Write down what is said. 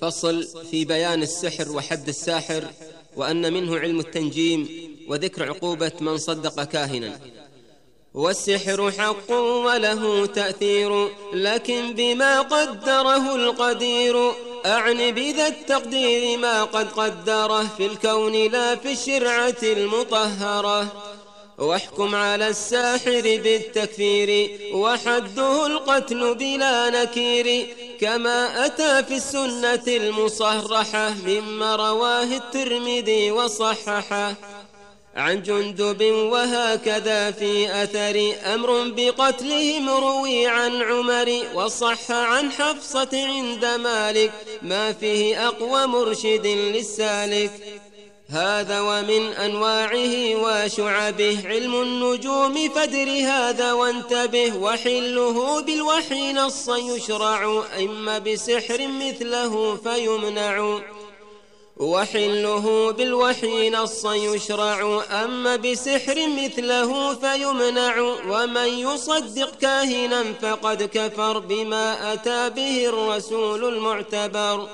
فصل في بيان السحر وحد الساحر وأن منه علم التنجيم وذكر عقوبة من صدق كاهنا. والسحر حق وله تأثير لكن بما قدره القدير أعني بذا التقدير ما قد قدره في الكون لا في الشرعة المطهرة. واحكم على الساحر بالتكفير وحده القتل بلا نكير. كما أتى في السنة المصرحة مما رواه الترمذي وصححه. عن جندب وهكذا في أثر أمر بقتلهم روي عن عمر وصح عن حفصة عند مالك ما فيه أقوى مرشد للسالك. هذا ومن أنواعه وشعبه. علم النجوم فدر هذا وانتبه. وحله بالوحي نص يشرع. إما بسحر مثله فيمنع. وحله بالوحي نص يشرع. أما بسحر مثله فيمنع. ومن يصدق كاهنا فقد كفر بما أتى به الرسول المعتبر.